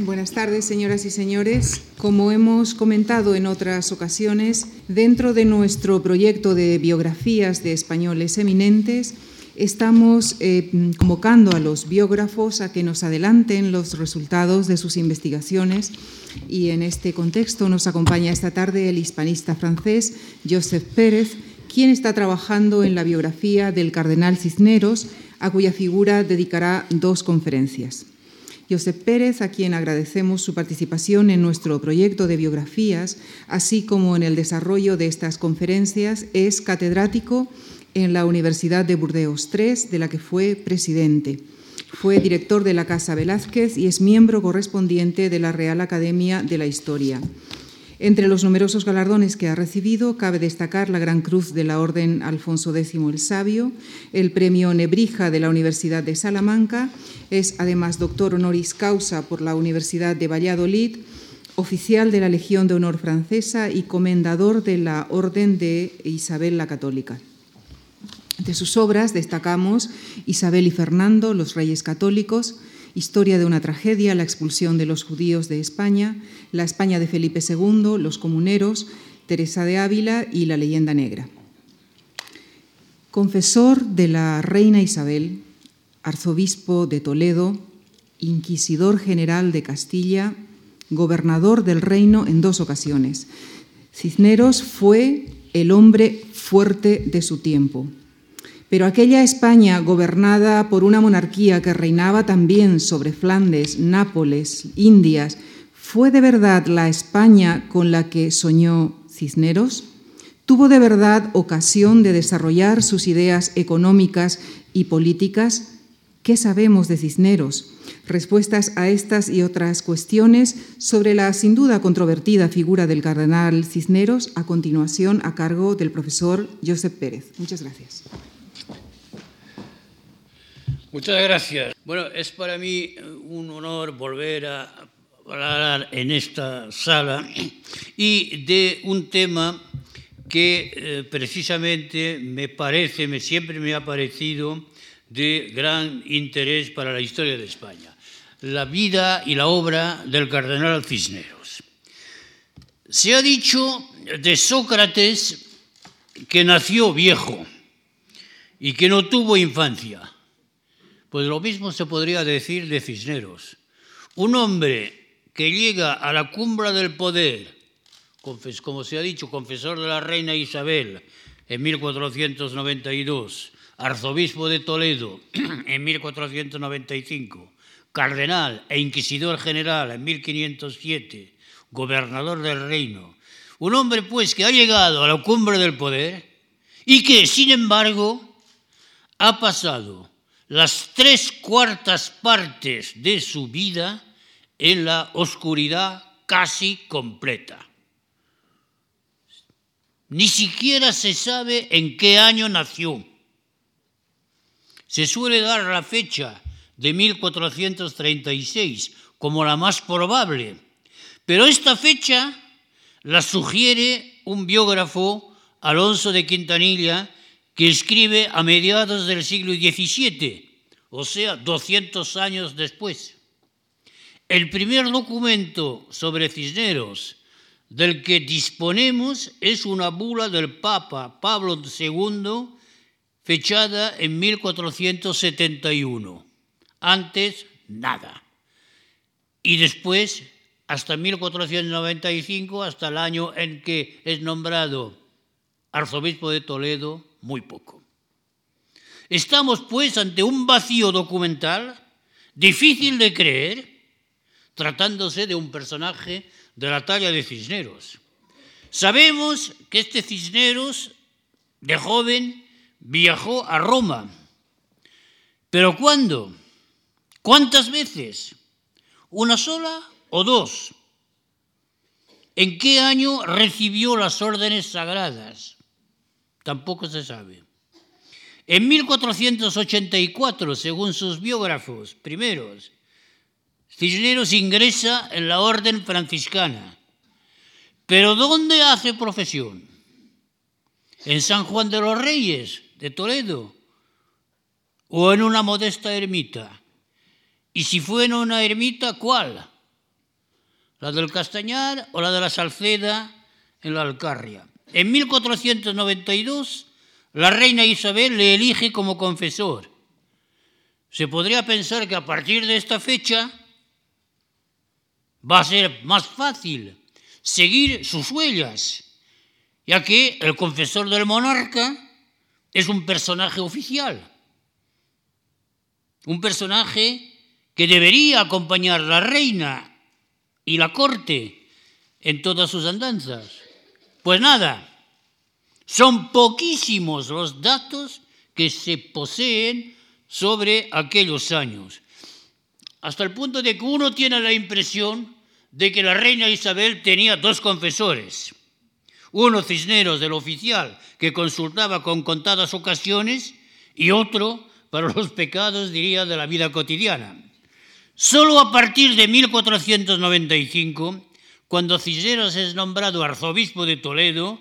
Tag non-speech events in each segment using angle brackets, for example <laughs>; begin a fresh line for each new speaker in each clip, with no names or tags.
Buenas tardes, señoras y señores. Como hemos comentado en otras ocasiones, dentro de nuestro proyecto de biografías de españoles eminentes, estamos eh, convocando a los biógrafos a que nos adelanten los resultados de sus investigaciones y en este contexto nos acompaña esta tarde el hispanista francés Joseph Pérez, quien está trabajando en la biografía del cardenal Cisneros, a cuya figura dedicará dos conferencias. Josep Pérez, a quien agradecemos su participación en nuestro proyecto de biografías, así como en el desarrollo de estas conferencias, es catedrático en la Universidad de Burdeos III, de la que fue presidente. Fue director de la Casa Velázquez y es miembro correspondiente de la Real Academia de la Historia. Entre los numerosos galardones que ha recibido, cabe destacar la Gran Cruz de la Orden Alfonso X el Sabio, el Premio Nebrija de la Universidad de Salamanca, es además doctor honoris causa por la Universidad de Valladolid, oficial de la Legión de Honor Francesa y comendador de la Orden de Isabel la Católica. De sus obras destacamos Isabel y Fernando, los Reyes Católicos, Historia de una tragedia, la expulsión de los judíos de España, la España de Felipe II, los comuneros, Teresa de Ávila y la leyenda negra. Confesor de la reina Isabel, arzobispo de Toledo, inquisidor general de Castilla, gobernador del reino en dos ocasiones. Cisneros fue el hombre fuerte de su tiempo. Pero aquella España gobernada por una monarquía que reinaba también sobre Flandes, Nápoles, Indias, ¿fue de verdad la España con la que soñó Cisneros? ¿Tuvo de verdad ocasión de desarrollar sus ideas económicas y políticas? ¿Qué sabemos de Cisneros? Respuestas a estas y otras cuestiones sobre la sin duda controvertida figura del cardenal Cisneros a continuación a cargo del profesor Josep Pérez. Muchas gracias.
Muchas gracias. Bueno, es para mí un honor volver a hablar en esta sala y de un tema que eh, precisamente me parece, me, siempre me ha parecido de gran interés para la historia de España, la vida y la obra del cardenal Cisneros. Se ha dicho de Sócrates que nació viejo y que no tuvo infancia. Pues lo mismo se podría decir de Cisneros. Un hombre que llega a la cumbre del poder, como se ha dicho, confesor de la reina Isabel en 1492, arzobispo de Toledo <clears throat> en 1495, cardenal e inquisidor general en 1507, gobernador del reino. Un hombre, pues, que ha llegado a la cumbre del poder y que, sin embargo, ha pasado las tres cuartas partes de su vida en la oscuridad casi completa. Ni siquiera se sabe en qué año nació. Se suele dar la fecha de 1436 como la más probable, pero esta fecha la sugiere un biógrafo, Alonso de Quintanilla, que escribe a mediados del siglo XVII, o sea, 200 años después. El primer documento sobre Cisneros del que disponemos es una bula del Papa Pablo II, fechada en 1471. Antes, nada. Y después, hasta 1495, hasta el año en que es nombrado arzobispo de Toledo, muy poco. Estamos pues ante un vacío documental difícil de creer, tratándose de un personaje de la talla de Cisneros. Sabemos que este Cisneros, de joven, viajó a Roma. ¿Pero cuándo? ¿Cuántas veces? ¿Una sola o dos? ¿En qué año recibió las órdenes sagradas? Tampoco se sabe. En 1484, según sus biógrafos primeros, Cisneros ingresa en la orden franciscana. ¿Pero dónde hace profesión? ¿En San Juan de los Reyes, de Toledo? ¿O en una modesta ermita? Y si fue en una ermita, ¿cuál? la del Castañar o la de la Salceda en la Alcarria. En 1492, la reina Isabel le elige como confesor. Se podría pensar que a partir de esta fecha va a ser más fácil seguir sus huellas, ya que el confesor del monarca es un personaje oficial, un personaje que debería acompañar a la reina y la corte en todas sus andanzas. Pues nada, son poquísimos los datos que se poseen sobre aquellos años, hasta el punto de que uno tiene la impresión de que la reina Isabel tenía dos confesores, uno Cisneros del oficial, que consultaba con contadas ocasiones, y otro para los pecados, diría, de la vida cotidiana. Solo a partir de 1495, cuando Cisneros es nombrado arzobispo de Toledo,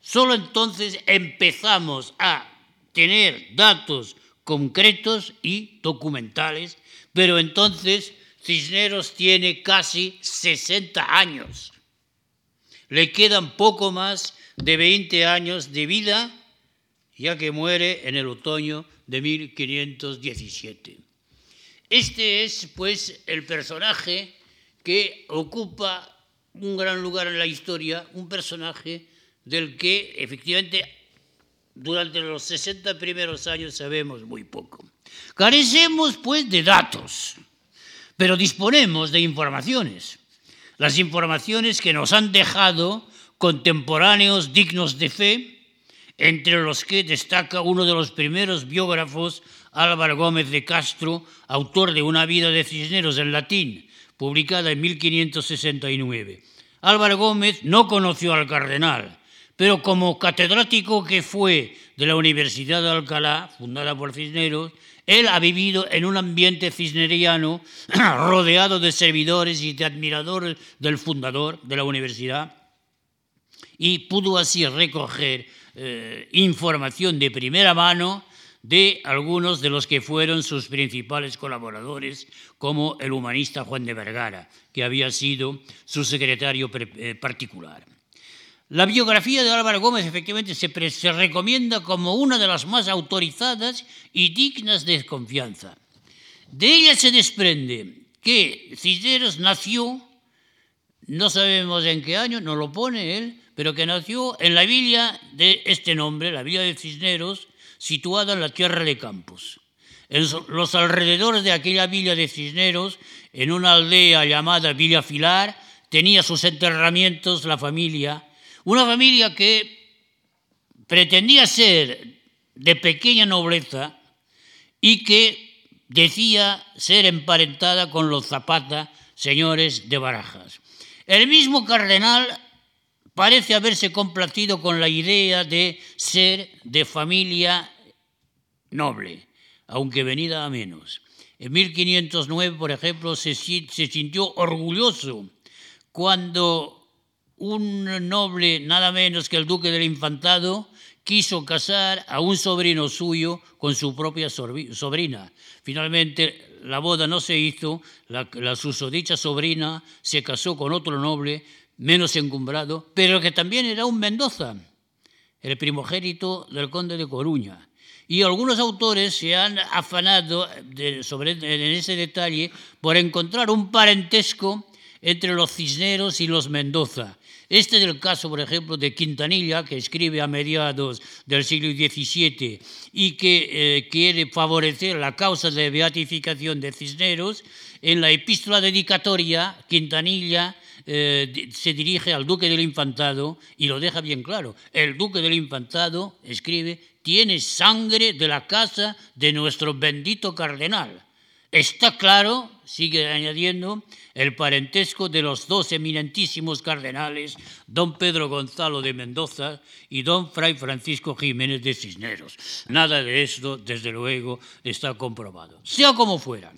solo entonces empezamos a tener datos concretos y documentales, pero entonces Cisneros tiene casi 60 años. Le quedan poco más de 20 años de vida, ya que muere en el otoño de 1517. Este es, pues, el personaje que ocupa un gran lugar en la historia, un personaje del que efectivamente durante los 60 primeros años sabemos muy poco. Carecemos, pues, de datos pero disponemos de informaciones. Las informaciones que nos han dejado contemporáneos dignos de fe, entre los que destaca uno de los primeros biógrafos, Álvaro Gómez de Castro, autor de Una vida de Cisneros en latín, publicada en 1569. Álvaro Gómez no conoció al cardenal, pero como catedrático que fue de la Universidad de Alcalá, fundada por Cisneros, él ha vivido en un ambiente cisneriano <clears throat> rodeado de servidores y de admiradores del fundador de la universidad y pudo así recoger eh, información de primera mano de algunos de los que fueron sus principales colaboradores, como el humanista Juan de Vergara, que había sido su secretario eh, particular. La biografía de Álvaro Gómez efectivamente se, se, recomienda como una de las más autorizadas y dignas de confianza. De ella se desprende que Cisneros nació, no sabemos en qué año, no lo pone él, pero que nació en la villa de este nombre, la villa de Cisneros, situada en la tierra de Campos. En los alrededores de aquella villa de Cisneros, en una aldea llamada Villa Filar, tenía sus enterramientos la familia una familia que pretendía ser de pequeña nobleza y que decía ser emparentada con los Zapata, señores de Barajas. El mismo cardenal parece haberse complacido con la idea de ser de familia noble, aunque venida a menos. En 1509, por ejemplo, se, sintió orgulloso cuando un noble, nada menos que el duque del infantado, quiso casar a un sobrino suyo con su propia sobrina. Finalmente la boda no se hizo, la, susodicha sobrina se casó con otro noble menos encumbrado, pero que también era un Mendoza, el primogénito del conde de Coruña. Y algunos autores se han afanado sobre, en ese detalle por encontrar un parentesco entre los Cisneros y los Mendoza, este es el caso, por ejemplo, de Quintanilla, que escribe a mediados del siglo XVII y que eh, quiere favorecer la causa de beatificación de Cisneros. En la epístola dedicatoria, Quintanilla eh, se dirige al duque del infantado y lo deja bien claro. El duque del infantado, escribe, tiene sangre de la casa de nuestro bendito cardenal. Está claro, sigue añadiendo, el parentesco de los dos eminentísimos cardenales, don Pedro Gonzalo de Mendoza y don Fray Francisco Jiménez de Cisneros. Nada de esto, desde luego, está comprobado. Sea como fuera,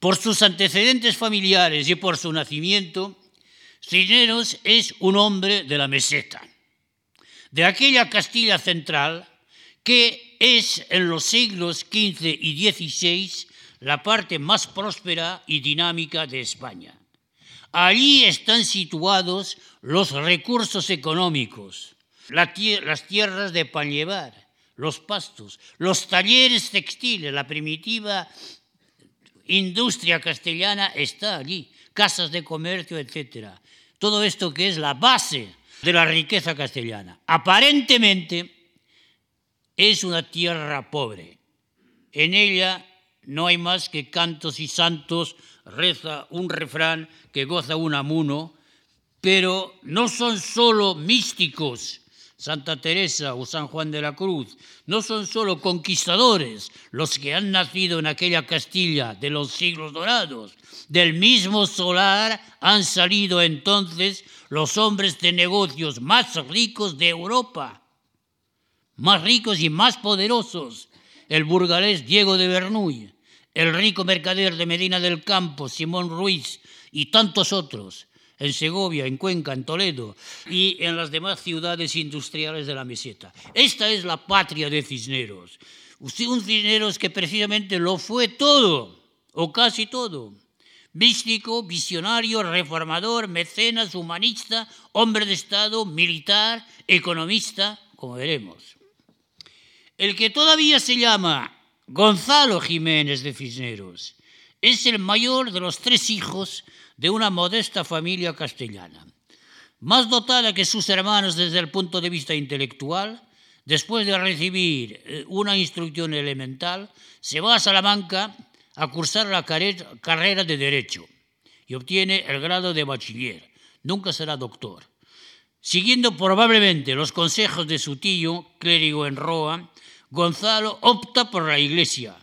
por sus antecedentes familiares y por su nacimiento, Cisneros es un hombre de la meseta, de aquella Castilla central que es en los siglos XV y XVI la parte más próspera y dinámica de España. Allí están situados los recursos económicos, las tierras de pan llevar, los pastos, los talleres textiles, la primitiva industria castellana está allí, casas de comercio, etc. Todo esto que es la base de la riqueza castellana. Aparentemente es una tierra pobre. En ella no hay más que cantos y santos, reza un refrán que goza un amuno, pero no son solo místicos, Santa Teresa o San Juan de la Cruz, no son solo conquistadores los que han nacido en aquella Castilla de los siglos dorados. Del mismo solar han salido entonces los hombres de negocios más ricos de Europa, más ricos y más poderosos. El burgalés Diego de Bernuy, el rico mercader de Medina del Campo, Simón Ruiz y tantos otros en Segovia, en Cuenca, en Toledo y en las demás ciudades industriales de la meseta. Esta es la patria de Cisneros. Un Cisneros que precisamente lo fue todo, o casi todo. Místico, visionario, reformador, mecenas, humanista, hombre de Estado, militar, economista, como veremos. El que todavía se llama Gonzalo Jiménez de Cisneros es el mayor de los tres hijos de una modesta familia castellana. Más dotada que sus hermanos desde el punto de vista intelectual, después de recibir eh, una instrucción elemental, se va a Salamanca a cursar la carrera de Derecho y obtiene el grado de bachiller. Nunca será doctor. Siguiendo probablemente los consejos de su tío, clérigo en Roa, Gonzalo opta por la iglesia,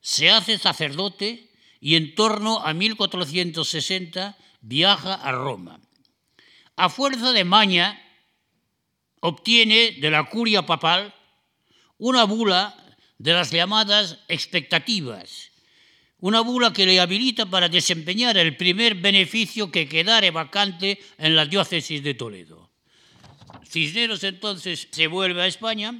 se hace sacerdote y en torno a 1460 viaja a Roma. A fuerza de maña, obtiene de la curia papal una bula de las llamadas expectativas, una bula que le habilita para desempeñar el primer beneficio que quedare vacante en la diócesis de Toledo. Cisneros entonces se vuelve a España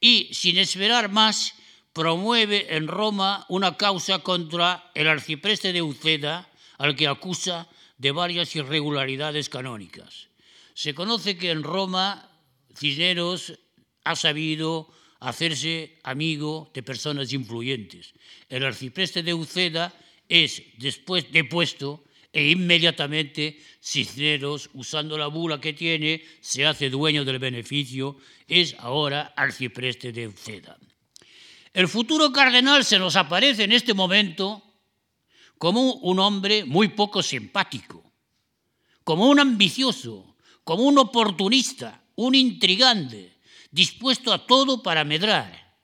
y, sin esperar más, promueve en Roma una causa contra el arcipreste de Uceda, al que acusa de varias irregularidades canónicas. Se conoce que en Roma Cisneros ha sabido hacerse amigo de personas influyentes. El arcipreste de Uceda es después depuesto e inmediatamente Cisneros, usando la bula que tiene, se hace dueño del beneficio, es ahora arcipreste de Uceda. El futuro cardenal se nos aparece en este momento como un hombre muy poco simpático, como un ambicioso, como un oportunista, un intrigante, dispuesto a todo para medrar.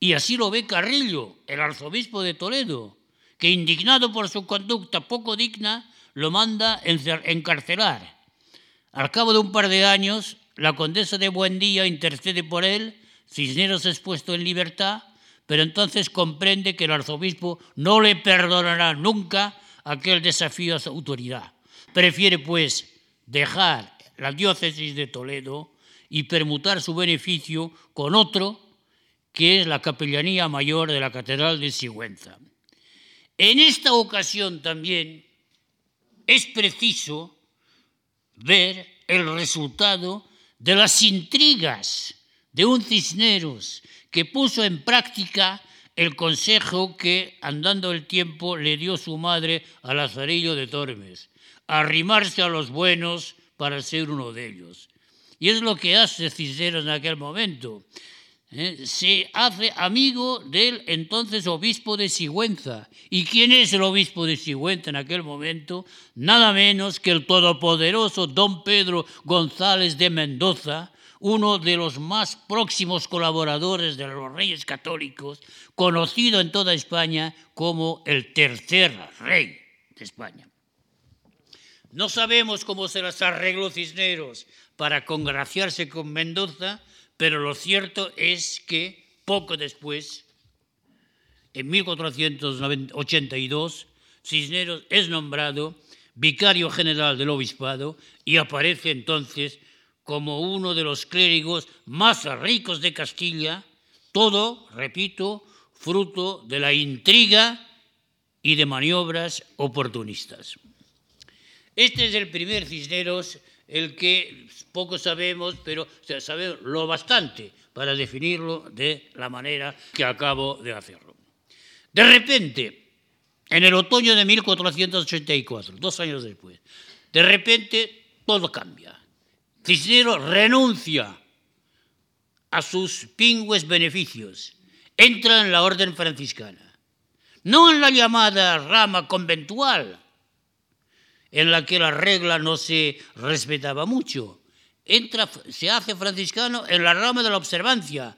Y así lo ve Carrillo, el arzobispo de Toledo, que indignado por su conducta poco digna, lo manda encarcelar. Al cabo de un par de años, la condesa de Buendía intercede por él, Cisneros es puesto en libertad pero entonces comprende que el arzobispo no le perdonará nunca aquel desafío a su autoridad. Prefiere, pues, dejar la diócesis de Toledo y permutar su beneficio con otro, que es la capellanía mayor de la Catedral de Sigüenza. En esta ocasión también es preciso ver el resultado de las intrigas de un Cisneros que puso en práctica el consejo que, andando el tiempo, le dio su madre a Lazarillo de Tormes, arrimarse a los buenos para ser uno de ellos. Y es lo que hace Cisneros en aquel momento. ¿eh? Se hace amigo del entonces obispo de Sigüenza. ¿Y quién es el obispo de Sigüenza en aquel momento? Nada menos que el todopoderoso don Pedro González de Mendoza, uno de los más próximos colaboradores de los reyes católicos, conocido en toda España como el tercer rey de España. No sabemos cómo se las arregló Cisneros para congraciarse con Mendoza, pero lo cierto es que poco después, en 1482, Cisneros es nombrado vicario general del obispado y aparece entonces como uno de los clérigos más ricos de Castilla, todo, repito, fruto de la intriga y de maniobras oportunistas. Este es el primer Cisneros, el que poco sabemos, pero sabemos lo bastante para definirlo de la manera que acabo de hacerlo. De repente, en el otoño de 1484, dos años después, de repente todo cambia. Cisneros renuncia a sus pingües beneficios, entra en la orden franciscana, no en la llamada rama conventual, en la que la regla no se respetaba mucho. Entra, se hace franciscano en la rama de la observancia,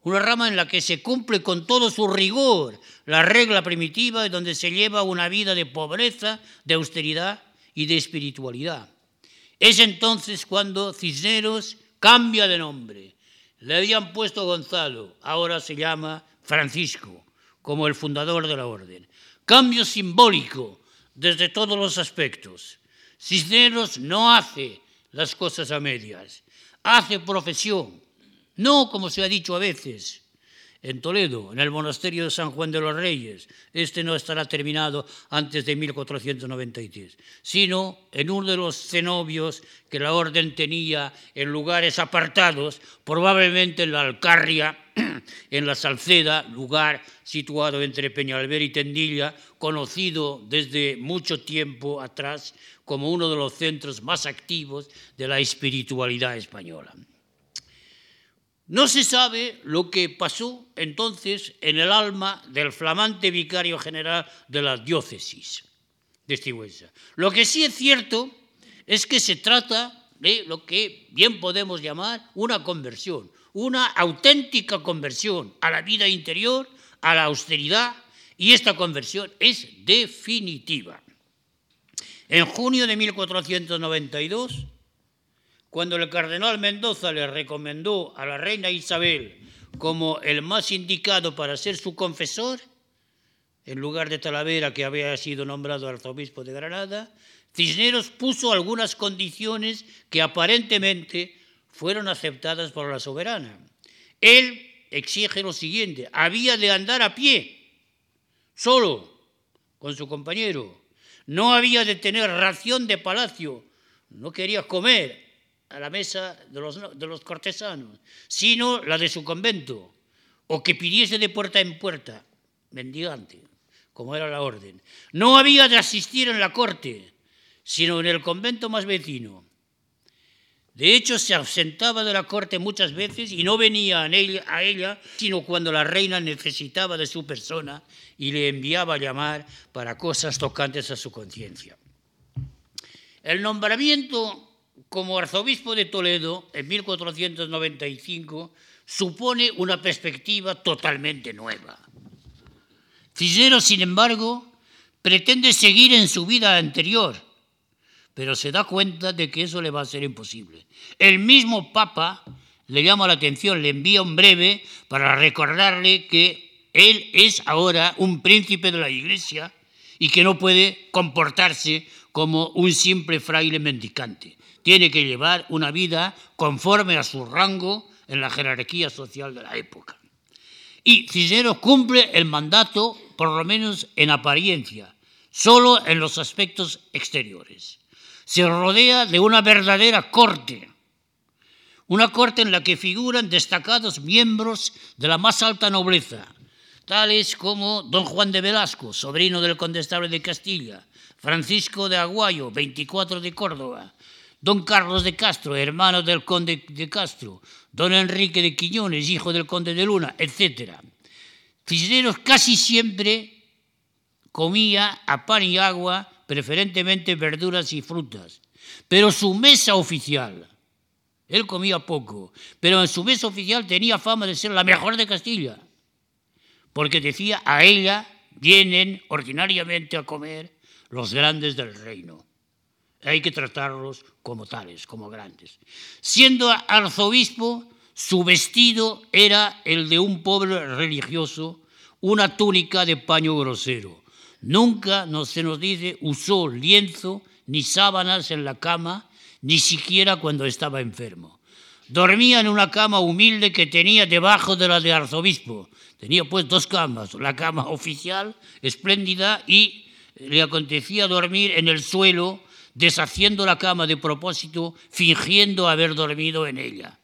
una rama en la que se cumple con todo su rigor la regla primitiva donde se lleva una vida de pobreza, de austeridad y de espiritualidad. Es entonces cuando Cisneros cambia de nombre. Le habían puesto Gonzalo, ahora se llama Francisco, como el fundador de la orden. Cambio simbólico desde todos los aspectos. Cisneros no hace las cosas a medias, hace profesión, no como se ha dicho a veces, en Toledo, en el monasterio de San Juan de los Reyes. Este no estará terminado antes de 1493, sino en uno de los cenobios que la orden tenía en lugares apartados, probablemente en la Alcarria, <clears throat> en la Salceda, lugar situado entre Peñalver y Tendilla, conocido desde mucho tiempo atrás como uno de los centros más activos de la espiritualidad española. No se sabe lo que pasó entonces en el alma del flamante vicario general de la diócesis de Estigüenza. Lo que sí es cierto es que se trata de lo que bien podemos llamar una conversión, una auténtica conversión a la vida interior, a la austeridad, y esta conversión es definitiva. En junio de 1492, cuando el cardenal Mendoza le recomendó a la reina Isabel como el más indicado para ser su confesor, en lugar de Talavera, que había sido nombrado arzobispo de Granada, Cisneros puso algunas condiciones que aparentemente fueron aceptadas por la soberana. Él exige lo siguiente, había de andar a pie, solo, con su compañero, no había de tener ración de palacio, no quería comer, a la mesa de los, de los cortesanos, sino la de su convento, o que pidiese de puerta en puerta, mendigante, como era la orden. No había de asistir en la corte, sino en el convento más vecino. De hecho, se ausentaba de la corte muchas veces y no venía a ella, a ella, sino cuando la reina necesitaba de su persona y le enviaba a llamar para cosas tocantes a su conciencia. El nombramiento como arzobispo de Toledo en 1495 supone una perspectiva totalmente nueva. Cisneros, sin embargo, pretende seguir en su vida anterior, pero se da cuenta de que eso le va a ser imposible. El mismo Papa le llama la atención, le envía un breve para recordarle que él es ahora un príncipe de la Iglesia y que no puede comportarse como un simple fraile mendicante tiene que llevar una vida conforme a su rango en la jerarquía social de la época. Y Cisneros cumple el mandato, por lo menos en apariencia, solo en los aspectos exteriores. Se rodea de una verdadera corte, una corte en la que figuran destacados miembros de la más alta nobleza, tales como don Juan de Velasco, sobrino del condestable de Castilla, Francisco de Aguayo, 24 de Córdoba, don Carlos de Castro, hermano del conde de Castro, don Enrique de Quiñones, hijo del conde de Luna, etc. Cisneros casi siempre comía a pan y agua, preferentemente verduras y frutas, pero su mesa oficial, él comía poco, pero en su mesa oficial tenía fama de ser la mejor de Castilla, porque decía, a ella vienen ordinariamente a comer los grandes del reino. Hay que tratarlos como tales, como grandes. Siendo arzobispo, su vestido era el de un pobre religioso, una túnica de paño grosero. Nunca, no se nos dice, usó lienzo ni sábanas en la cama, ni siquiera cuando estaba enfermo. Dormía en una cama humilde que tenía debajo de la de arzobispo. Tenía pues dos camas, la cama oficial, espléndida, y le acontecía dormir en el suelo deshaciendo la cama de propósito, fingiendo haber dormido en ella.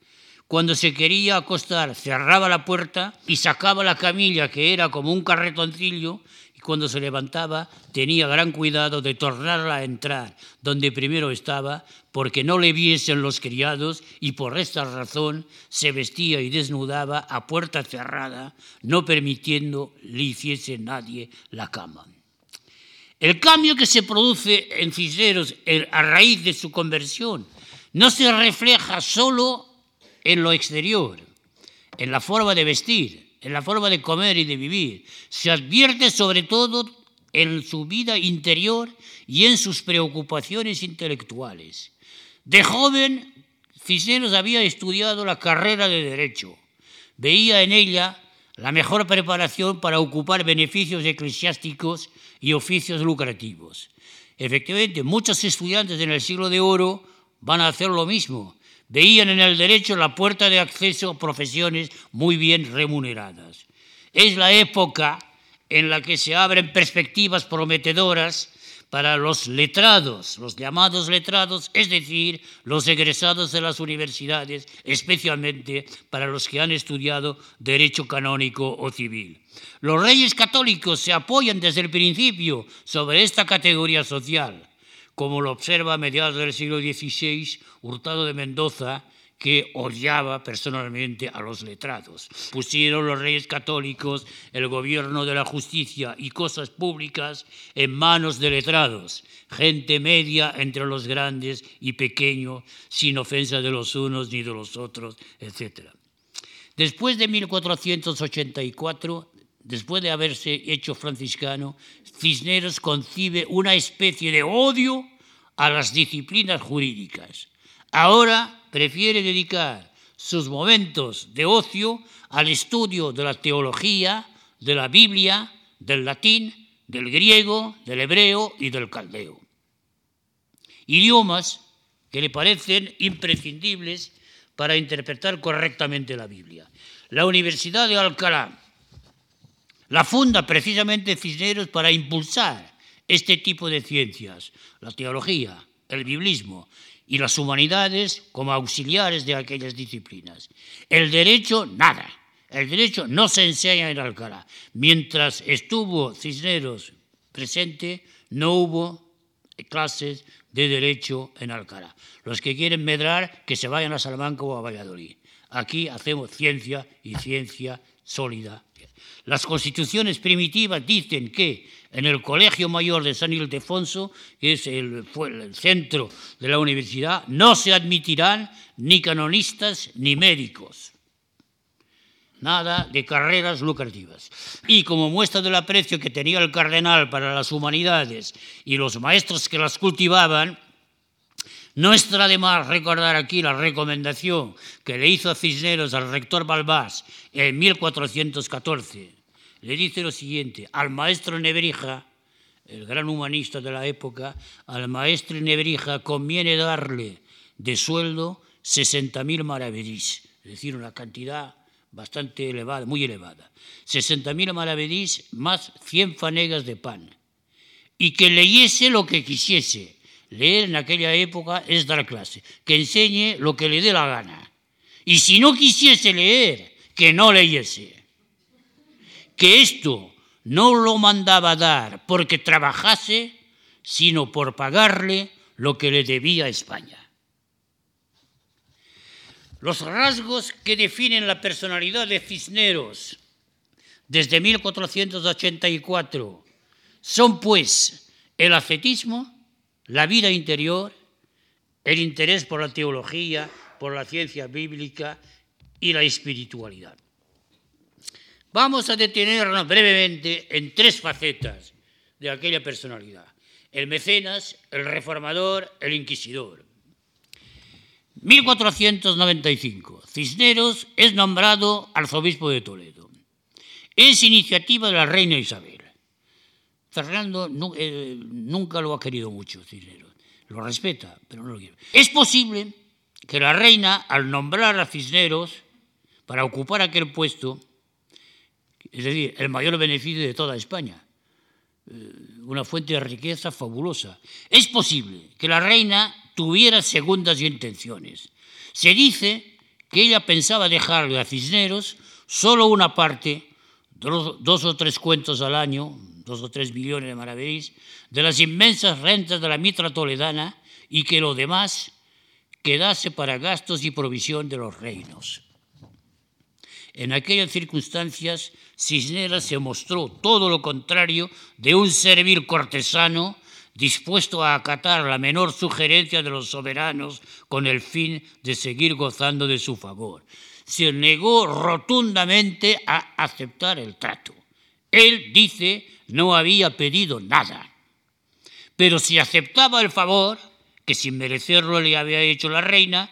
Cuando se quería acostar, cerraba la puerta y sacaba la camilla, que era como un carretoncillo, y cuando se levantaba tenía gran cuidado de tornarla a entrar donde primero estaba, porque no le viesen los criados, y por esta razón se vestía y desnudaba a puerta cerrada, no permitiendo le hiciese nadie la cama. El cambio que se produce en Cisneros a raíz de su conversión no se refleja solo en lo exterior, en la forma de vestir, en la forma de comer y de vivir. Se advierte sobre todo en su vida interior y en sus preocupaciones intelectuales. De joven, Cisneros había estudiado la carrera de Derecho. Veía en ella la mejor preparación para ocupar beneficios eclesiásticos y oficios lucrativos. Efectivamente, muchos estudiantes en el siglo de oro van a hacer lo mismo, veían en el derecho la puerta de acceso a profesiones muy bien remuneradas. Es la época en la que se abren perspectivas prometedoras para los letrados, los llamados letrados, es decir, los egresados de las universidades, especialmente para los que han estudiado derecho canónico o civil. Los reyes católicos se apoyan desde el principio sobre esta categoría social como lo observa a mediados del siglo XVI Hurtado de Mendoza, que odiaba personalmente a los letrados. Pusieron los reyes católicos el gobierno de la justicia y cosas públicas en manos de letrados, gente media entre los grandes y pequeños, sin ofensa de los unos ni de los otros, etc. Después de 1484, después de haberse hecho franciscano, Cisneros concibe una especie de odio a las disciplinas jurídicas. Ahora prefiere dedicar sus momentos de ocio al estudio de la teología, de la Biblia, del latín, del griego, del hebreo y del caldeo. Idiomas que le parecen imprescindibles para interpretar correctamente la Biblia. La Universidad de Alcalá la funda precisamente Cisneros para impulsar este tipo de ciencias, la teología, el biblismo y las humanidades como auxiliares de aquellas disciplinas. El derecho, nada. El derecho no se enseña en Alcalá. Mientras estuvo Cisneros presente, no hubo clases de derecho en Alcalá. Los que quieren medrar, que se vayan a Salamanca o a Valladolid. Aquí hacemos ciencia y ciencia sólida las constituciones primitivas dicen que en el Colegio Mayor de San Ildefonso, que es el, el, centro de la universidad, no se admitirán ni canonistas ni médicos. Nada de carreras lucrativas. Y como muestra del aprecio que tenía el cardenal para las humanidades y los maestros que las cultivaban, no está de más recordar aquí la recomendación que le hizo Cisneros al rector Balbás en 1414. Le dice lo siguiente, al maestro Nebrija, el gran humanista de la época, al maestro Nebrija conviene darle de sueldo 60.000 maravedís, es decir, una cantidad bastante elevada, muy elevada. 60.000 maravedís más 100 fanegas de pan. Y que leyese lo que quisiese, Leer en aquella época es dar clase, que enseñe lo que le dé la gana. Y si no quisiese leer, que no leyese. Que esto no lo mandaba dar porque trabajase, sino por pagarle lo que le debía a España. Los rasgos que definen la personalidad de Cisneros desde 1484 son pues el ascetismo, la vida interior, el interés por la teología, por la ciencia bíblica y la espiritualidad. Vamos a detenernos brevemente en tres facetas de aquella personalidad. El mecenas, el reformador, el inquisidor. 1495. Cisneros es nombrado arzobispo de Toledo. Es iniciativa de la reina Isabel. Fernando eh, nunca lo ha querido mucho, Cisneros. Lo respeta, pero no lo quiere. Es posible que la reina, al nombrar a Cisneros para ocupar aquel puesto, es decir, el mayor beneficio de toda España, eh, una fuente de riqueza fabulosa. Es posible que la reina tuviera segundas intenciones. Se dice que ella pensaba dejarle a Cisneros solo una parte, dos, o tres cuentos al año, dos o tres millones de maravedís, de las inmensas rentas de la mitra toledana y que lo demás quedase para gastos y provisión de los reinos. En aquellas circunstancias, Cisneros se mostró todo lo contrario de un servil cortesano dispuesto a acatar la menor sugerencia de los soberanos con el fin de seguir gozando de su favor. Se negó rotundamente a aceptar el trato. Él, dice, no había pedido nada. Pero si aceptaba el favor, que sin merecerlo le había hecho la reina,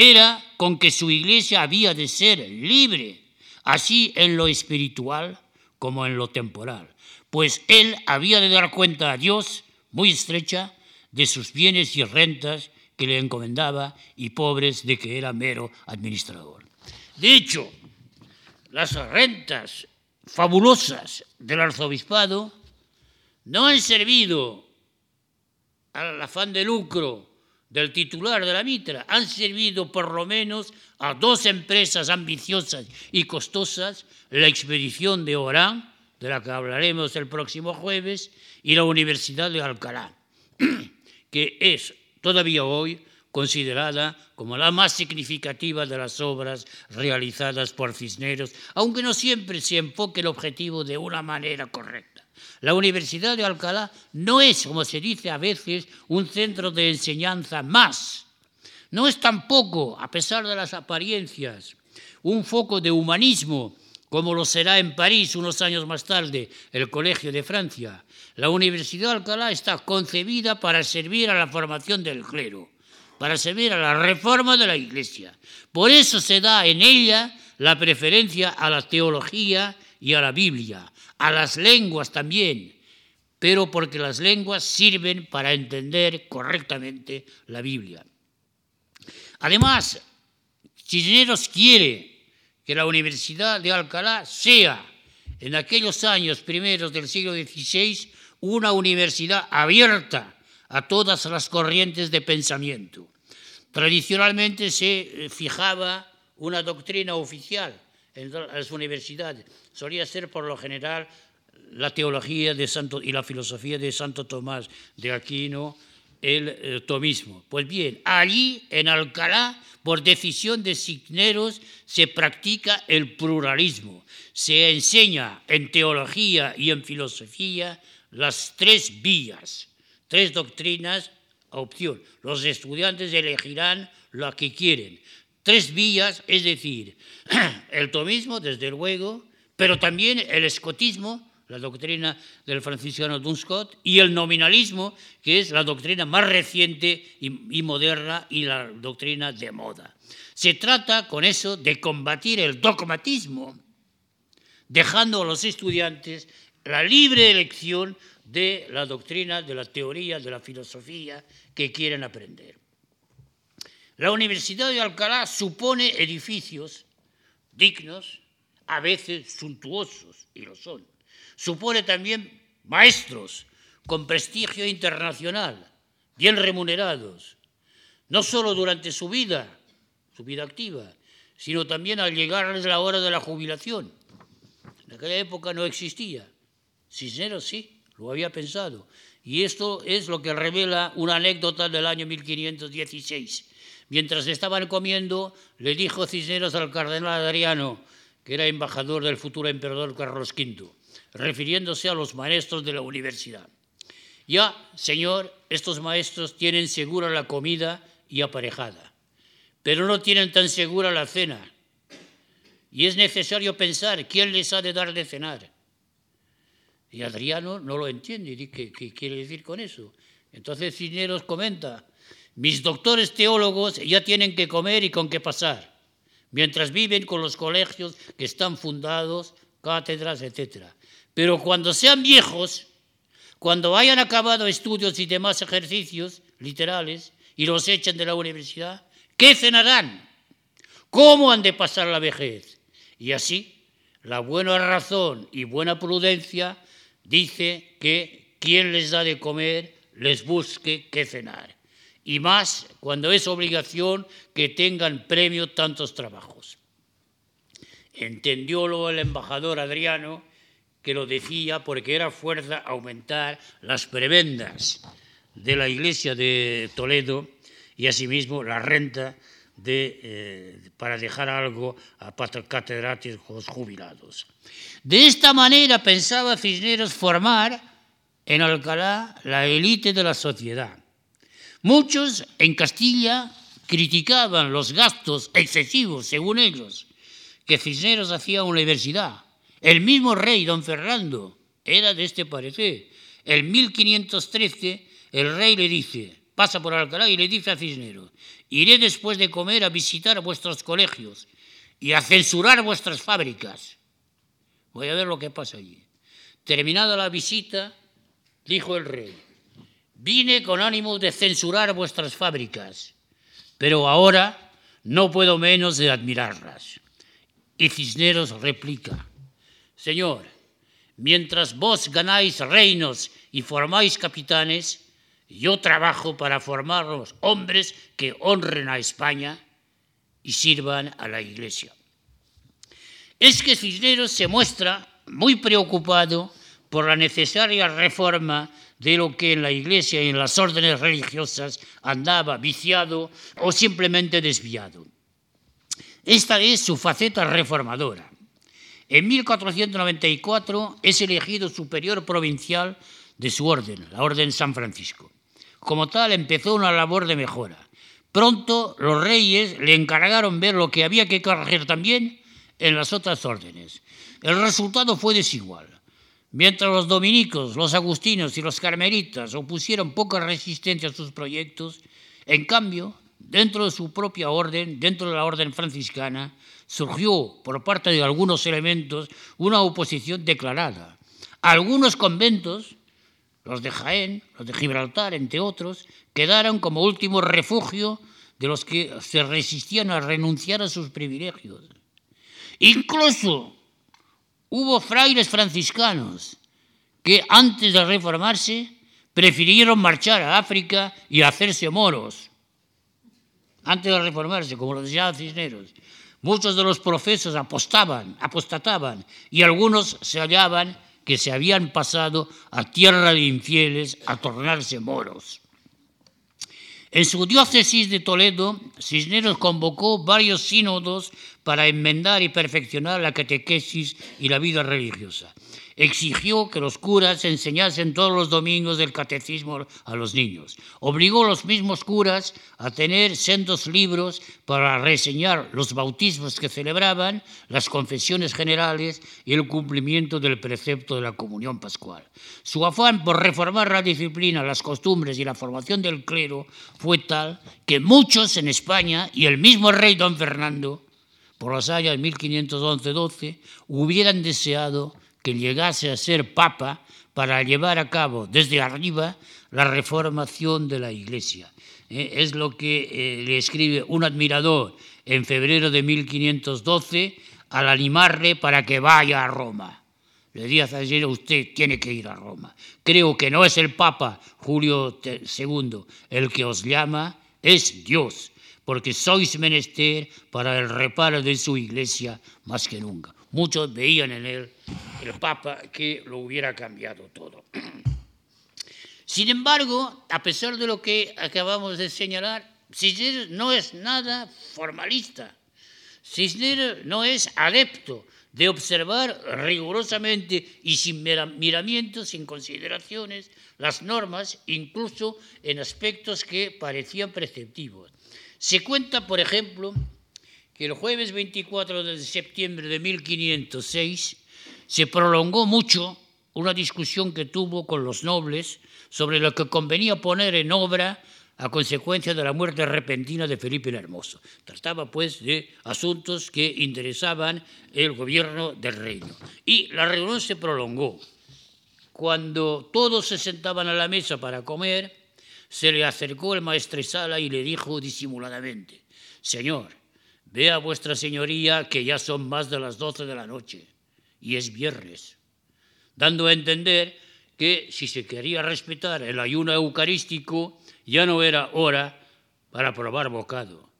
era con que su iglesia había de ser libre, así en lo espiritual como en lo temporal, pues él había de dar cuenta a Dios muy estrecha de sus bienes y rentas que le encomendaba y pobres de que era mero administrador. De hecho, las rentas fabulosas del arzobispado no han servido al afán de lucro del titular de la mitra, han servido por lo menos a dos empresas ambiciosas y costosas, la expedición de Orán, de la que hablaremos el próximo jueves, y la Universidad de Alcalá, <clears throat> que es todavía hoy considerada como la más significativa de las obras realizadas por Cisneros, aunque no siempre se enfoque el objetivo de una manera correcta. La Universidad de Alcalá no es, como se dice a veces, un centro de enseñanza más. No es tampoco, a pesar de las apariencias, un foco de humanismo como lo será en París unos años más tarde el Colegio de Francia. La Universidad de Alcalá está concebida para servir a la formación del clero, para servir a la reforma de la Iglesia. Por eso se da en ella la preferencia a la teología y a la Biblia, a las lenguas también, pero porque las lenguas sirven para entender correctamente la Biblia. Además, Cisneros quiere que la Universidad de Alcalá sea, en aquellos años primeros del siglo XVI, una universidad abierta a todas las corrientes de pensamiento. Tradicionalmente se eh, fijaba una doctrina oficial en las universidades. Solía ser, por lo general, la teología de Santo, y la filosofía de Santo Tomás de Aquino, el, el tomismo. Pues bien, allí en Alcalá por decisión de Cisneros se practica el pluralismo. Se enseña en teología y en filosofía las tres vías, tres doctrinas a opción. Los estudiantes elegirán lo que quieren. Tres vías, es decir, <clears throat> el tomismo, desde luego, pero también el escotismo, la doctrina del franciscano Dunscott, y el nominalismo, que es la doctrina más reciente y, moderna y la doctrina de moda. Se trata con eso de combatir el dogmatismo, dejando a los estudiantes la libre elección de la doctrina, de la teoría, de la filosofía que quieren aprender. La Universidad de Alcalá supone edificios dignos, a veces suntuosos, y lo son, supone también maestros con prestigio internacional, bien remunerados, no solo durante su vida, su vida activa, sino también al llegarles la hora de la jubilación. En aquella época no existía. Cisneros sí, lo había pensado. Y esto es lo que revela una anécdota del año 1516. Mientras estaban comiendo, le dijo Cisneros al cardenal Adriano, que era embajador del futuro emperador Carlos V, refiriéndose a los maestros de la universidad. Ya, Señor, estos maestros tienen segura la comida y aparejada, pero no tienen tan segura la cena. Y es necesario pensar quién les ha de dar de cenar. Y Adriano no lo entiende, y ¿qué, qué quiere decir con eso? Entonces Cisneros comenta, mis doctores teólogos ya tienen que comer y con qué pasar, mientras viven con los colegios que están fundados, cátedras, etcétera. Pero cuando sean viejos, cuando hayan acabado estudios y demás ejercicios literales y los echen de la universidad, ¿qué cenarán? ¿Cómo han de pasar la vejez? Y así, la buena razón y buena prudencia dice que quien les da de comer les busque qué cenar. Y más cuando es obligación que tengan premio tantos trabajos. Entendiólo el embajador Adriano, que lo decía porque era fuerza aumentar las prebendas de la iglesia de Toledo y asimismo la renta de, eh, para dejar algo a catedráticos jubilados. De esta manera pensaba Cisneros formar en Alcalá la élite de la sociedad. Muchos en Castilla criticaban los gastos excesivos, según ellos, que Cisneros hacía universidad. El mismo rey, don Fernando, era de este parecer. En 1513 el rey le dice, pasa por Alcalá y le dice a Cisneros, iré después de comer a visitar vuestros colegios y a censurar vuestras fábricas. Voy a ver lo que pasa allí. Terminada la visita, dijo el rey, vine con ánimo de censurar vuestras fábricas, pero ahora no puedo menos de admirarlas. Y Cisneros replica, Señor, mientras vos ganáis reinos y formáis capitanes, yo trabajo para formar los hombres que honren a España y sirvan a la Iglesia. Es que Cisneros se muestra muy preocupado por la necesaria reforma de lo que en la Iglesia y en las órdenes religiosas andaba viciado o simplemente desviado. Esta es su faceta reformadora. En 1494 es elegido superior provincial de su orden, la Orden San Francisco. Como tal, empezó una labor de mejora. Pronto los reyes le encargaron ver lo que había que corregir también en las otras órdenes. El resultado fue desigual. Mientras los dominicos, los agustinos y los carmelitas opusieron poca resistencia a sus proyectos, en cambio, dentro de su propia orden, dentro de la orden franciscana, surgió por parte de algunos elementos una oposición declarada. Algunos conventos los de Jaén, los de Gibraltar, entre otros, quedaron como último refugio de los que se resistían a renunciar a sus privilegios. Incluso hubo frailes franciscanos que antes de reformarse prefirieron marchar a África y hacerse moros. Antes de reformarse, como lo decía Cisneros. Muchos de los profesos apostaban, apostataban y algunos se hallaban que se habían pasado a tierra de infieles a tornarse moros. En su diócesis de Toledo, Cisneros convocó varios sínodos para enmendar y perfeccionar la catequesis y la vida religiosa exigió que los curas enseñasen todos los domingos del catecismo a los niños. Obligó a los mismos curas a tener sendos libros para reseñar los bautismos que celebraban, las confesiones generales y el cumplimiento del precepto de la comunión pascual. Su afán por reformar la disciplina, las costumbres y la formación del clero fue tal que muchos en España y el mismo rey don Fernando, por las años de 1511-12, hubieran deseado que llegase a ser papa para llevar a cabo desde arriba la reformación de la Iglesia. Eh, es lo que eh, le escribe un admirador en febrero de 1512 al animarle para que vaya a Roma. Le dice ayer usted tiene que ir a Roma. Creo que no es el Papa Julio II el que os llama, es Dios, porque sois menester para el reparo de su iglesia más que nunca. Muchos veían en él el Papa que lo hubiera cambiado todo. <clears throat> Sin embargo, a pesar de lo que acabamos de señalar, Cisneros no es nada formalista. Cisneros no es adepto de observar rigurosamente y sin miramientos, sin consideraciones, las normas, incluso en aspectos que parecían preceptivos. Se cuenta, por ejemplo, que el jueves 24 de septiembre de 1506 se prolongó mucho una discusión que tuvo con los nobles sobre lo que convenía poner en obra a consecuencia de la muerte repentina de Felipe el Hermoso. Trataba pues de asuntos que interesaban el gobierno del reino. Y la reunión se prolongó. Cuando todos se sentaban a la mesa para comer, se le acercó el maestresala y le dijo disimuladamente, Señor, vea vuestra señoría que ya son más de las doce de la noche y es viernes, dando a entender que si se quería respetar el ayuno eucarístico, ya no era hora para probar bocado.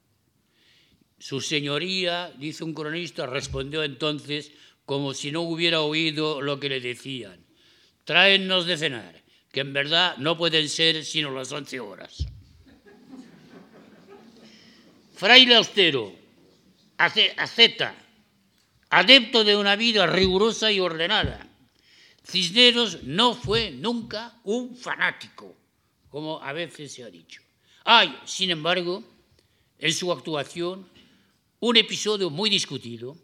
Su señoría, dice un cronista, respondió entonces como si no hubiera oído lo que le decían. Tráennos de cenar, que en verdad no pueden ser sino las once horas. Fraile austero, aceta, adepto de una vida rigurosa y ordenada. Cisneros no fue nunca un fanático, como a veces se ha dicho. Hay, sin embargo, en su actuación un episodio muy discutido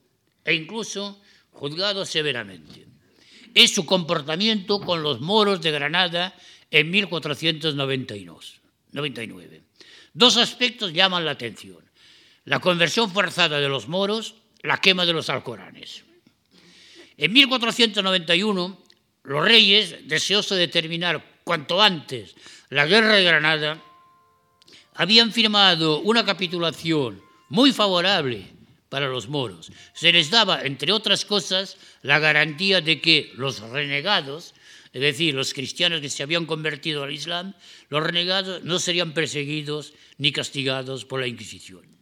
e incluso juzgado severamente. Es su comportamiento con los moros de Granada en 1499. Dos aspectos llaman la atención. La conversión forzada de los moros, la quema de los alcoranes. En 1491, los reyes, deseosos de terminar cuanto antes la guerra de Granada, habían firmado una capitulación muy favorable para los moros. Se les daba, entre otras cosas, la garantía de que los renegados, es decir, los cristianos que se habían convertido al Islam, los renegados no serían perseguidos ni castigados por la Inquisición.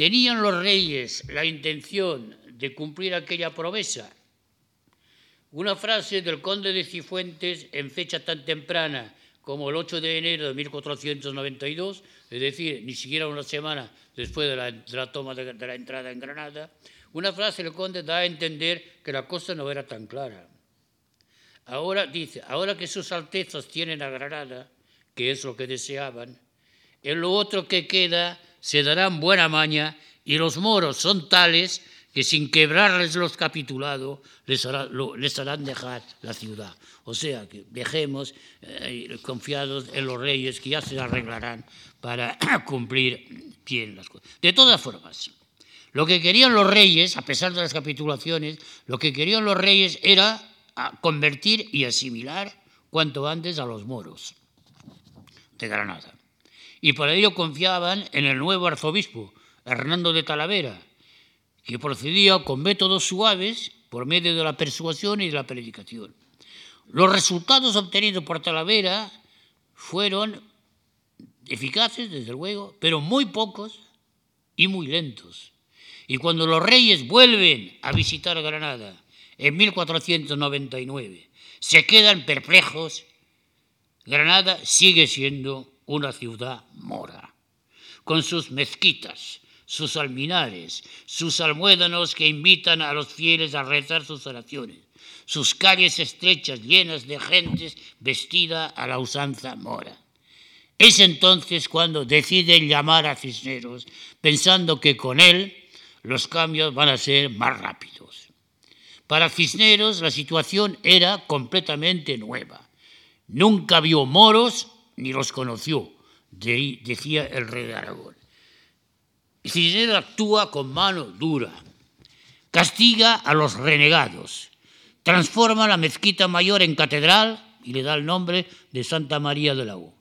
¿Tenían los reyes la intención de cumplir aquella promesa? Una frase del conde de Cifuentes en fecha tan temprana como el 8 de enero de 1492, es decir, ni siquiera una semana después de la, toma de, la entrada en Granada, una frase del conde da a entender que la cosa no era tan clara. Ahora dice, ahora que sus altezas tienen a Granada, que es lo que deseaban, en lo otro que queda se darán buena maña y los moros son tales que sin quebrarles los capitulados les, harán dejar la ciudad. O sea, que dejemos eh, confiados en los reyes que ya se arreglarán para <clears throat> cumplir bien las cosas. De todas formas, lo que querían los reyes, a pesar de las capitulaciones, lo que querían los reyes era ah, convertir y asimilar cuanto antes a los moros de Granada. Y por ello confiaban en el nuevo arzobispo, Hernando de Talavera, que procedía con métodos suaves por medio de la persuasión y la predicación. Los resultados obtenidos por Talavera fueron eficaces, desde luego, pero muy pocos y muy lentos. Y cuando los reyes vuelven a visitar Granada en 1499, se quedan perplejos, Granada sigue siendo una ciudad mora, con sus mezquitas, sus alminares, sus almuédanos que invitan a los fieles a rezar sus oraciones, sus calles estrechas llenas de gentes vestida a la usanza mora. Es entonces cuando deciden llamar a Cisneros, pensando que con él los cambios van a ser más rápidos. Para Cisneros la situación era completamente nueva. Nunca vio moros ni los conoció, decía el rey de Aragón. Cisneros actúa con mano dura, castiga a los renegados, transforma la mezquita mayor en catedral y le da el nombre de Santa María de la U.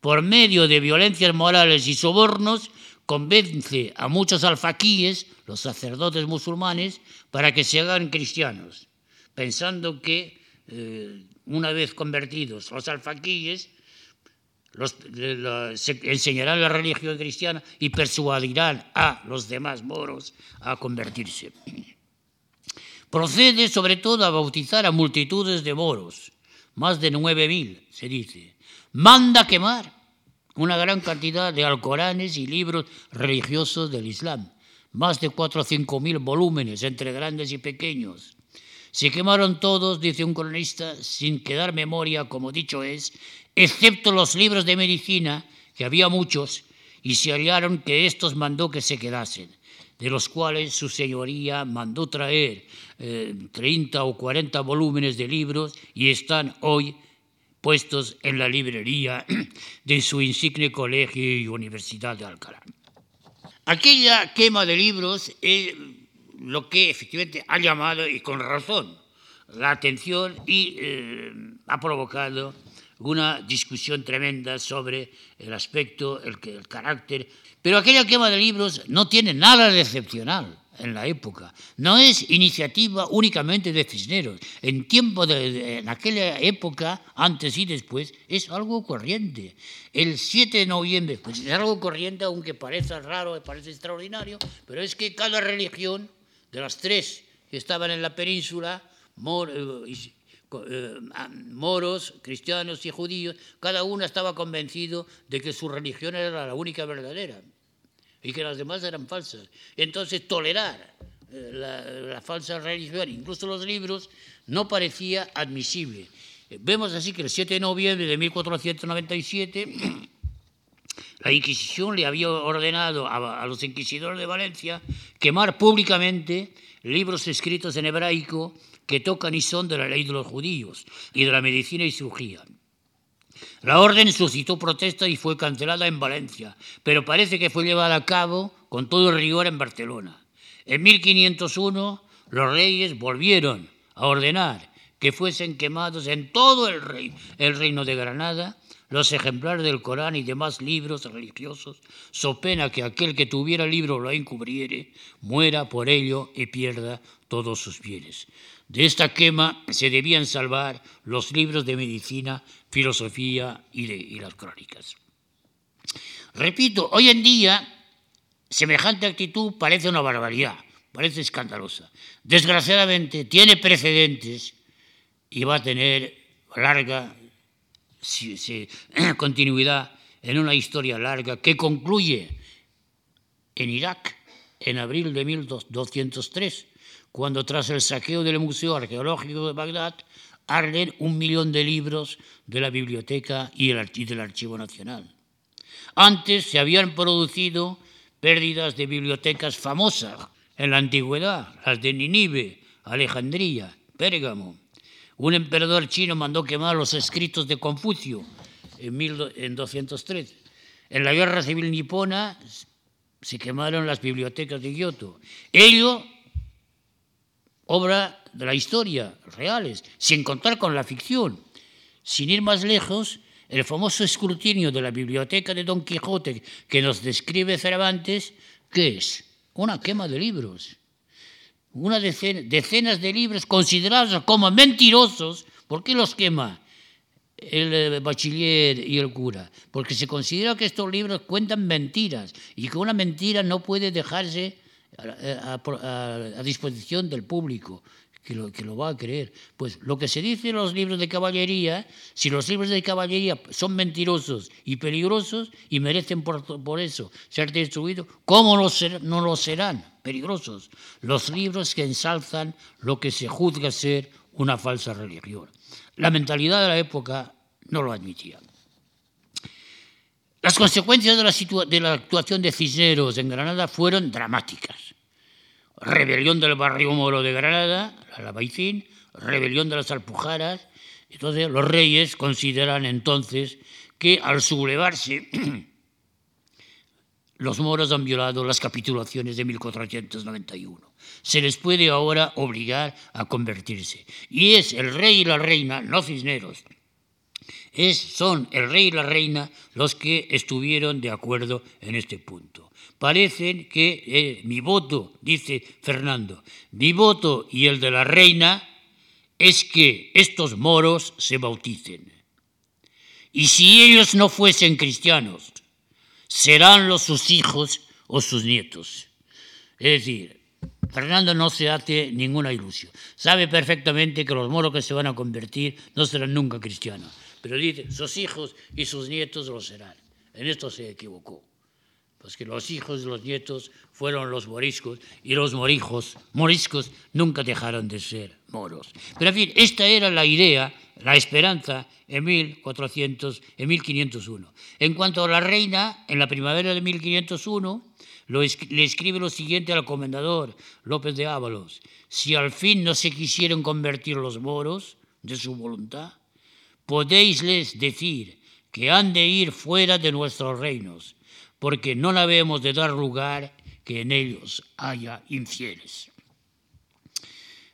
Por medio de violencias morales y sobornos, convence a muchos alfaquíes, los sacerdotes musulmanes, para que se hagan cristianos, pensando que eh, una vez convertidos los alfaquíes, enseñarán la religión cristiana y persuadirán a los demás moros a convertirse. Procede sobre todo a bautizar a multitudes de moros, más de nueve mil, se dice. Manda quemar una gran cantidad de alcoranes y libros religiosos del Islam, más de cuatro o cinco mil volúmenes entre grandes y pequeños. Se quemaron todos, dice un cronista, sin quedar memoria, como dicho es, excepto los libros de medicina, que había muchos, y se hallaron que estos mandó que se quedasen, de los cuales su señoría mandó traer eh, treinta 30 o 40 volúmenes de libros y están hoy puestos en la librería <clears throat> de su insigne colegio y Universidad de Alcalá. Aquella quema de libros es lo que efectivamente ha llamado, y con razón, la atención y eh, ha provocado una discusión tremenda sobre el aspecto, el, el carácter. Pero aquella quema de libros no tiene nada de excepcional. en la época. No es iniciativa únicamente de Cisneros. En tiempo de, en aquella época, antes y después, es algo corriente. El 7 de noviembre, pues es algo corriente, aunque parezca raro, parece extraordinario, pero es que cada religión de las tres que estaban en la península, eh, eh, moros, cristianos y judíos, cada uno estaba convencido de que su religión era la única verdadera y que las demás eran falsas. Entonces, tolerar eh, la, falsa religión, incluso los libros, no parecía admisible. Vemos así que el 7 de noviembre de 1497 <clears throat> la Inquisición le había ordenado a, los inquisidores de Valencia quemar públicamente libros escritos en hebraico que tocan y son de la ley de los judíos y de la medicina y cirugía. La orden suscitó protesta y fue cancelada en Valencia, pero parece que fue llevada a cabo con todo el rigor en Barcelona. En 1501 los reyes volvieron a ordenar que fuesen quemados en todo el, reino de Granada los ejemplares del Corán y demás libros religiosos, so pena que aquel que tuviera el libro lo encubriere, muera por ello y pierda todos sus bienes. De esta quema se debían salvar los libros de medicina, filosofía y, y las crónicas. Repito, hoy en día semejante actitud parece una barbaridad, parece escandalosa. Desgraciadamente tiene precedentes y va a tener larga <clears throat> continuidad en una historia larga que concluye en Irak en abril de 1203 cuando tras el saqueo del Museo Arqueológico de Bagdad arden un millón de libros de la biblioteca y, del Archivo Nacional. Antes se habían producido pérdidas de bibliotecas famosas en la antigüedad, las de Ninive, Alejandría, Pérgamo. Un emperador chino mandó quemar los escritos de Confucio en, 1203. En la guerra civil nipona se quemaron las bibliotecas de Kioto. Ello obra de la historia, reales, sin contar con la ficción. Sin ir más lejos, el famoso escrutinio de la biblioteca de Don Quijote que nos describe Cervantes, ¿qué es? Una quema de libros. Una decena, decenas de libros considerados como mentirosos. ¿Por qué los quema el eh, bachiller y el cura? Porque se considera que estos libros cuentan mentiras y que una mentira no puede dejarse a, disposición del público que lo, que lo va a creer. Pues lo que se dice en los libros de caballería, si los libros de caballería son mentirosos y peligrosos y merecen por, por eso ser destruidos, ¿cómo no, no lo serán peligrosos? Los libros que ensalzan lo que se juzga ser una falsa religión. La mentalidad de la época no lo admitía. Las consecuencias de la, actuación de Cisneros en Granada fueron dramáticas. Rebelión del barrio moro de Granada, la Lavaicín, rebelión de las Alpujaras. Entonces los reyes consideran entonces que al sublevarse <clears throat> los moros han violado las capitulaciones de 1491. Se les puede ahora obligar a convertirse. Y es el rey y la reina, no Cisneros, es, son el rey y la reina los que estuvieron de acuerdo en este punto. Parece que eh, mi voto, dice Fernando, mi voto y el de la reina es que estos moros se bauticen. Y si ellos no fuesen cristianos, serán los sus hijos o sus nietos. Es decir, Fernando no se hace ninguna ilusión. Sabe perfectamente que los moros que se van a convertir no serán nunca cristianos pero dice, sus hijos y sus nietos lo serán. En esto se equivocó. Pues que los hijos y los nietos fueron los moriscos y los morijos, moriscos nunca dejaron de ser moros. Pero en fin, esta era la idea, la esperanza en, 1400, en 1501. En cuanto a la reina, en la primavera de 1501, le escribe lo siguiente al comendador López de Ábalos. Si al fin no se quisieron convertir los moros de su voluntad, podéisles decir que han de ir fuera de nuestros reinos, porque no habemos de dar lugar que en ellos haya infieles.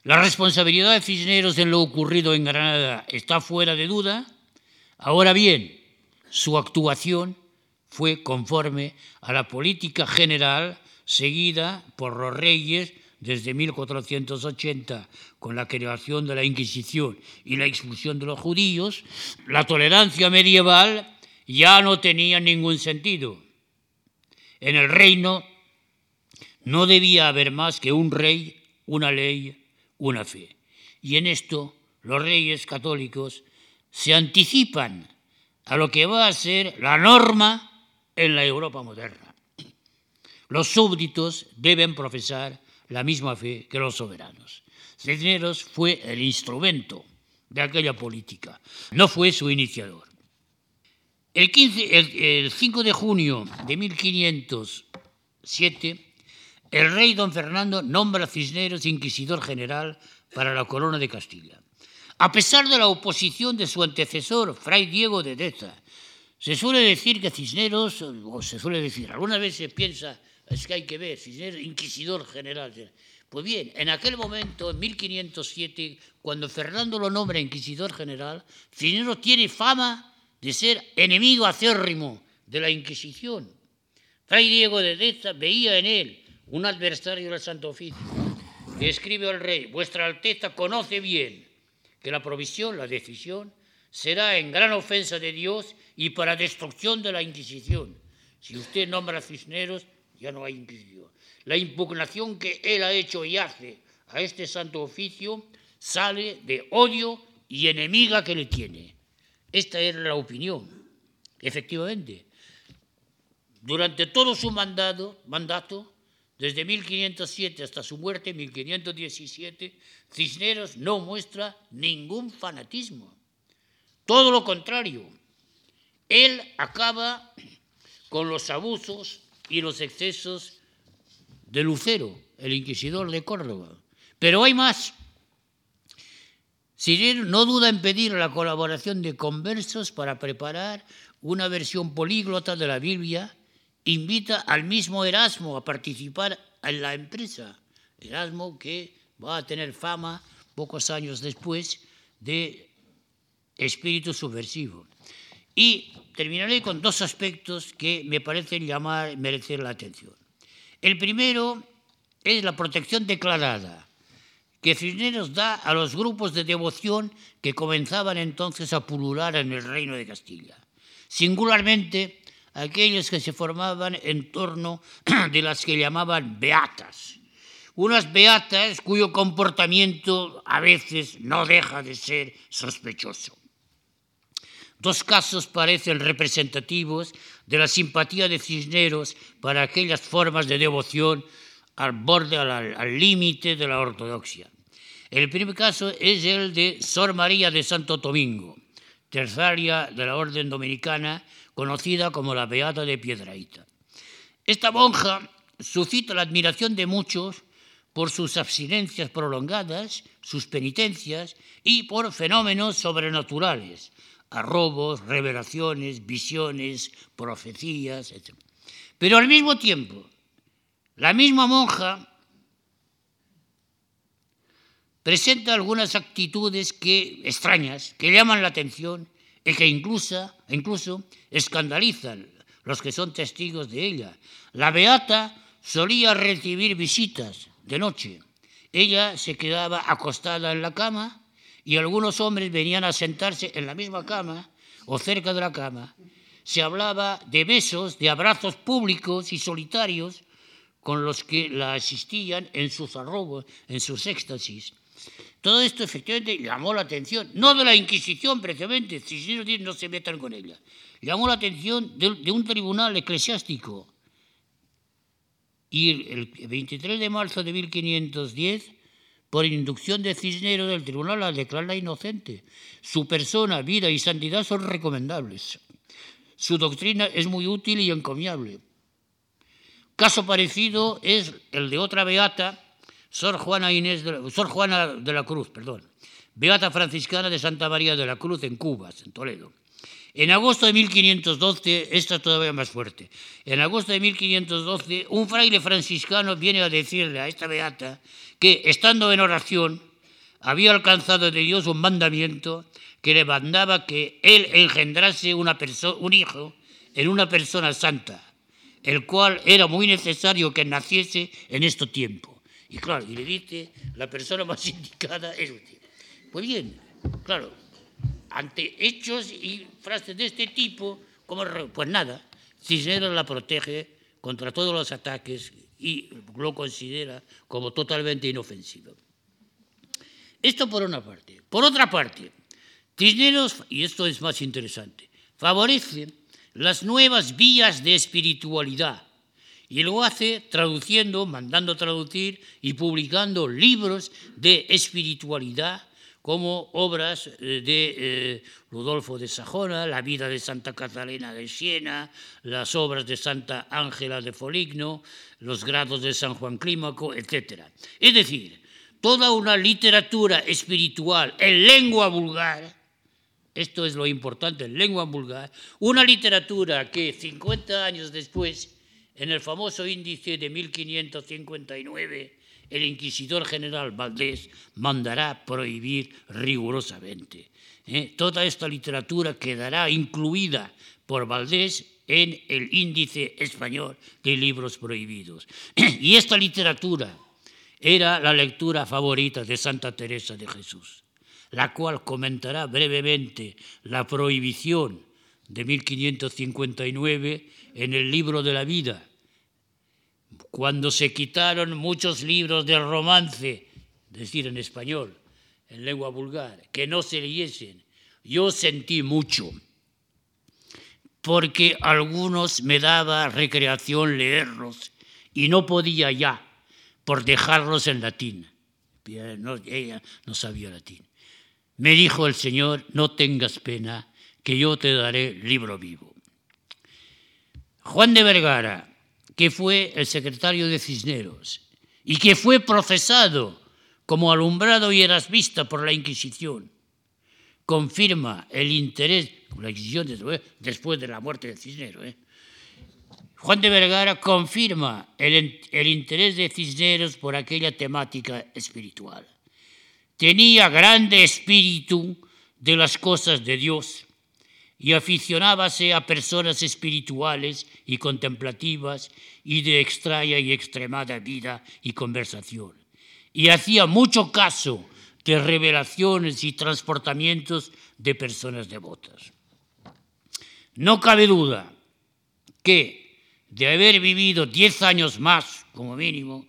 La responsabilidad de Cisneros en lo ocurrido en Granada está fuera de duda. Ahora bien, su actuación fue conforme a la política general seguida por los reyes desde 1480 con la creación de la Inquisición y la expulsión de los judíos, la tolerancia medieval ya no tenía ningún sentido. En el reino no debía haber más que un rey, una ley, una fe. Y en esto los reyes católicos se anticipan a lo que va a ser la norma en la Europa moderna. Los súbditos deben profesar la misma fe que los soberanos. Cisneros fue el instrumento de aquella política, no fue su iniciador. El, 5 de junio de 1507, el rey don Fernando nombra a Cisneros inquisidor general para la corona de Castilla. A pesar de la oposición de su antecesor, Fray Diego de Deza, se suele decir que Cisneros, o se suele decir, alguna vez se piensa, es que hay que ver, Cisneros, inquisidor general. Pues bien, en aquel momento, en 1507, cuando Fernando lo nombra inquisidor general, Cisneros tiene fama de ser enemigo acérrimo de la Inquisición. Fray Diego de Deza veía en él un adversario del Santo Oficio. Le escribe al rey, vuestra Alteza conoce bien que la provisión, la decisión, será en gran ofensa de Dios y para destrucción de la Inquisición. Si usted nombra a Cisneros, ya no hay Inquisición. La impugnación que él ha hecho y hace a este santo oficio sale de odio y enemiga que le tiene. Esta era la opinión. Efectivamente, durante todo su mandato, mandato desde 1507 hasta su muerte, en 1517, Cisneros no muestra ningún fanatismo. Todo lo contrario, él acaba con los abusos y los excesos de Lucero, el inquisidor de Córdoba. Pero hay más. Cisneros no duda en pedir la colaboración de conversos para preparar una versión políglota de la Biblia invita al mismo Erasmo a participar en la empresa. Erasmo que va a tener fama pocos años después de espíritu subversivo. Y terminaré con dos aspectos que me parecen llamar, merecer la atención. El primero es la protección declarada que Cisneros da a los grupos de devoción que comenzaban entonces a pulular en el reino de Castilla. Singularmente, aquellos que se formaban en torno <clears throat> de las que llamaban beatas. Unas beatas cuyo comportamiento a veces no deja de ser sospechoso. Dos casos parecen representativos de la simpatía de Cisneros para aquellas formas de devoción al borde, al límite de la ortodoxia. El primer caso es el de Sor María de Santo Domingo, terciaria de la Orden Dominicana, conocida como la Beata de Piedraíta. Esta monja suscita la admiración de muchos por sus abstinencias prolongadas, sus penitencias y por fenómenos sobrenaturales, arrobos, revelaciones, visiones, profecías, etc. Pero al mismo tiempo, la misma monja presenta algunas actitudes que extrañas, que llaman la atención y que incluso, incluso escandalizan los que son testigos de ella. La beata solía recibir visitas de noche. Ella se quedaba acostada en la cama y algunos hombres venían a sentarse en la misma cama o cerca de la cama. Se hablaba de besos, de abrazos públicos y solitarios con los que la asistían en sus arrobos, en sus éxtasis. Todo esto efectivamente llamó la atención, no de la Inquisición precisamente, si no se metan con ella, llamó la atención de, un tribunal eclesiástico. Y el 23 de marzo de 1510, por inducción de Cisneros, el tribunal la declara inocente. Su persona, vida y santidad son recomendables. Su doctrina es muy útil y encomiable. Caso parecido es el de otra beata, Sor Juana, de la, Cruz, perdón, beata franciscana de Santa María de la Cruz en Cuba, en Toledo. En agosto de 1512, esta es todavía más fuerte, en agosto de 1512, un fraile franciscano viene a decirle a esta beata que, estando en oración, había alcanzado de Dios un mandamiento que le mandaba que él engendrase una un hijo en una persona santa, el cual era muy necesario que naciese en este tiempo. Y claro, y le dice, la persona más <laughs> indicada es usted. Pues bien, claro, ante hechos y frases de este tipo, pues nada, Cisneros la protege contra todos los ataques y lo considera como totalmente inofensivo. Esto por una parte. Por otra parte, Cisneros, y esto es más interesante, favorece las nuevas vías de espiritualidad y lo hace traduciendo, mandando traducir y publicando libros de espiritualidad como obras eh, de eh, Rudolfo de Sajona, la vida de Santa Catalina de Siena, las obras de Santa Ángela de Foligno, los grados de San Juan Clímaco, etc. Es decir, toda una literatura espiritual en lengua vulgar, esto es lo importante, en lengua vulgar, una literatura que 50 años después, en el famoso índice de 1559, el inquisidor general Valdés mandará prohibir rigurosamente. ¿eh? Toda esta literatura quedará incluida por Valdés en el índice español de libros prohibidos. <clears throat> Y esta literatura era la lectura favorita de Santa Teresa de Jesús, la cual comentará brevemente la prohibición de 1559 en el libro de la vida, cuando se quitaron muchos libros de romance, decir, en español, en lengua vulgar, que no se leyesen, yo sentí mucho, porque algunos me daba recreación leerlos y no podía ya por dejarlos en latín. ella no sabía latín. Me dijo el Señor, no tengas pena, que yo te daré libro vivo. Juan de Vergara, que fue el secretario de Cisneros y que fue procesado como alumbrado y erasmista por la Inquisición, confirma el interés, la Inquisición después de la muerte de Cisneros, ¿eh? Juan de Vergara confirma el, el interés de Cisneros por aquella temática espiritual. Tenía grande espíritu de las cosas de Dios y aficionábase a personas espirituales y contemplativas y de extraña y extremada vida y conversación. Y hacía mucho caso de revelaciones y transportamientos de personas devotas. No cabe duda que de haber vivido diez años más, como mínimo,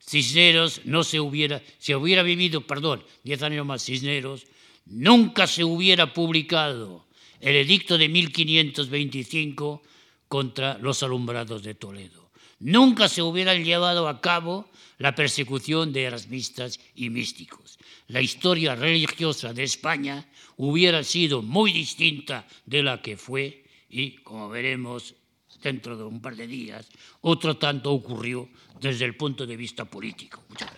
Cisneros no se hubiera, se hubiera vivido, perdón, diez años más Cisneros, nunca se hubiera publicado el edicto de 1525 contra los alumbrados de Toledo. Nunca se hubiera llevado a cabo la persecución de erasmistas y místicos. La historia religiosa de España hubiera sido muy distinta de la que fue y, como veremos, dentro de un par de días, otro tanto ocurrió desde el punto de vista político. Muchas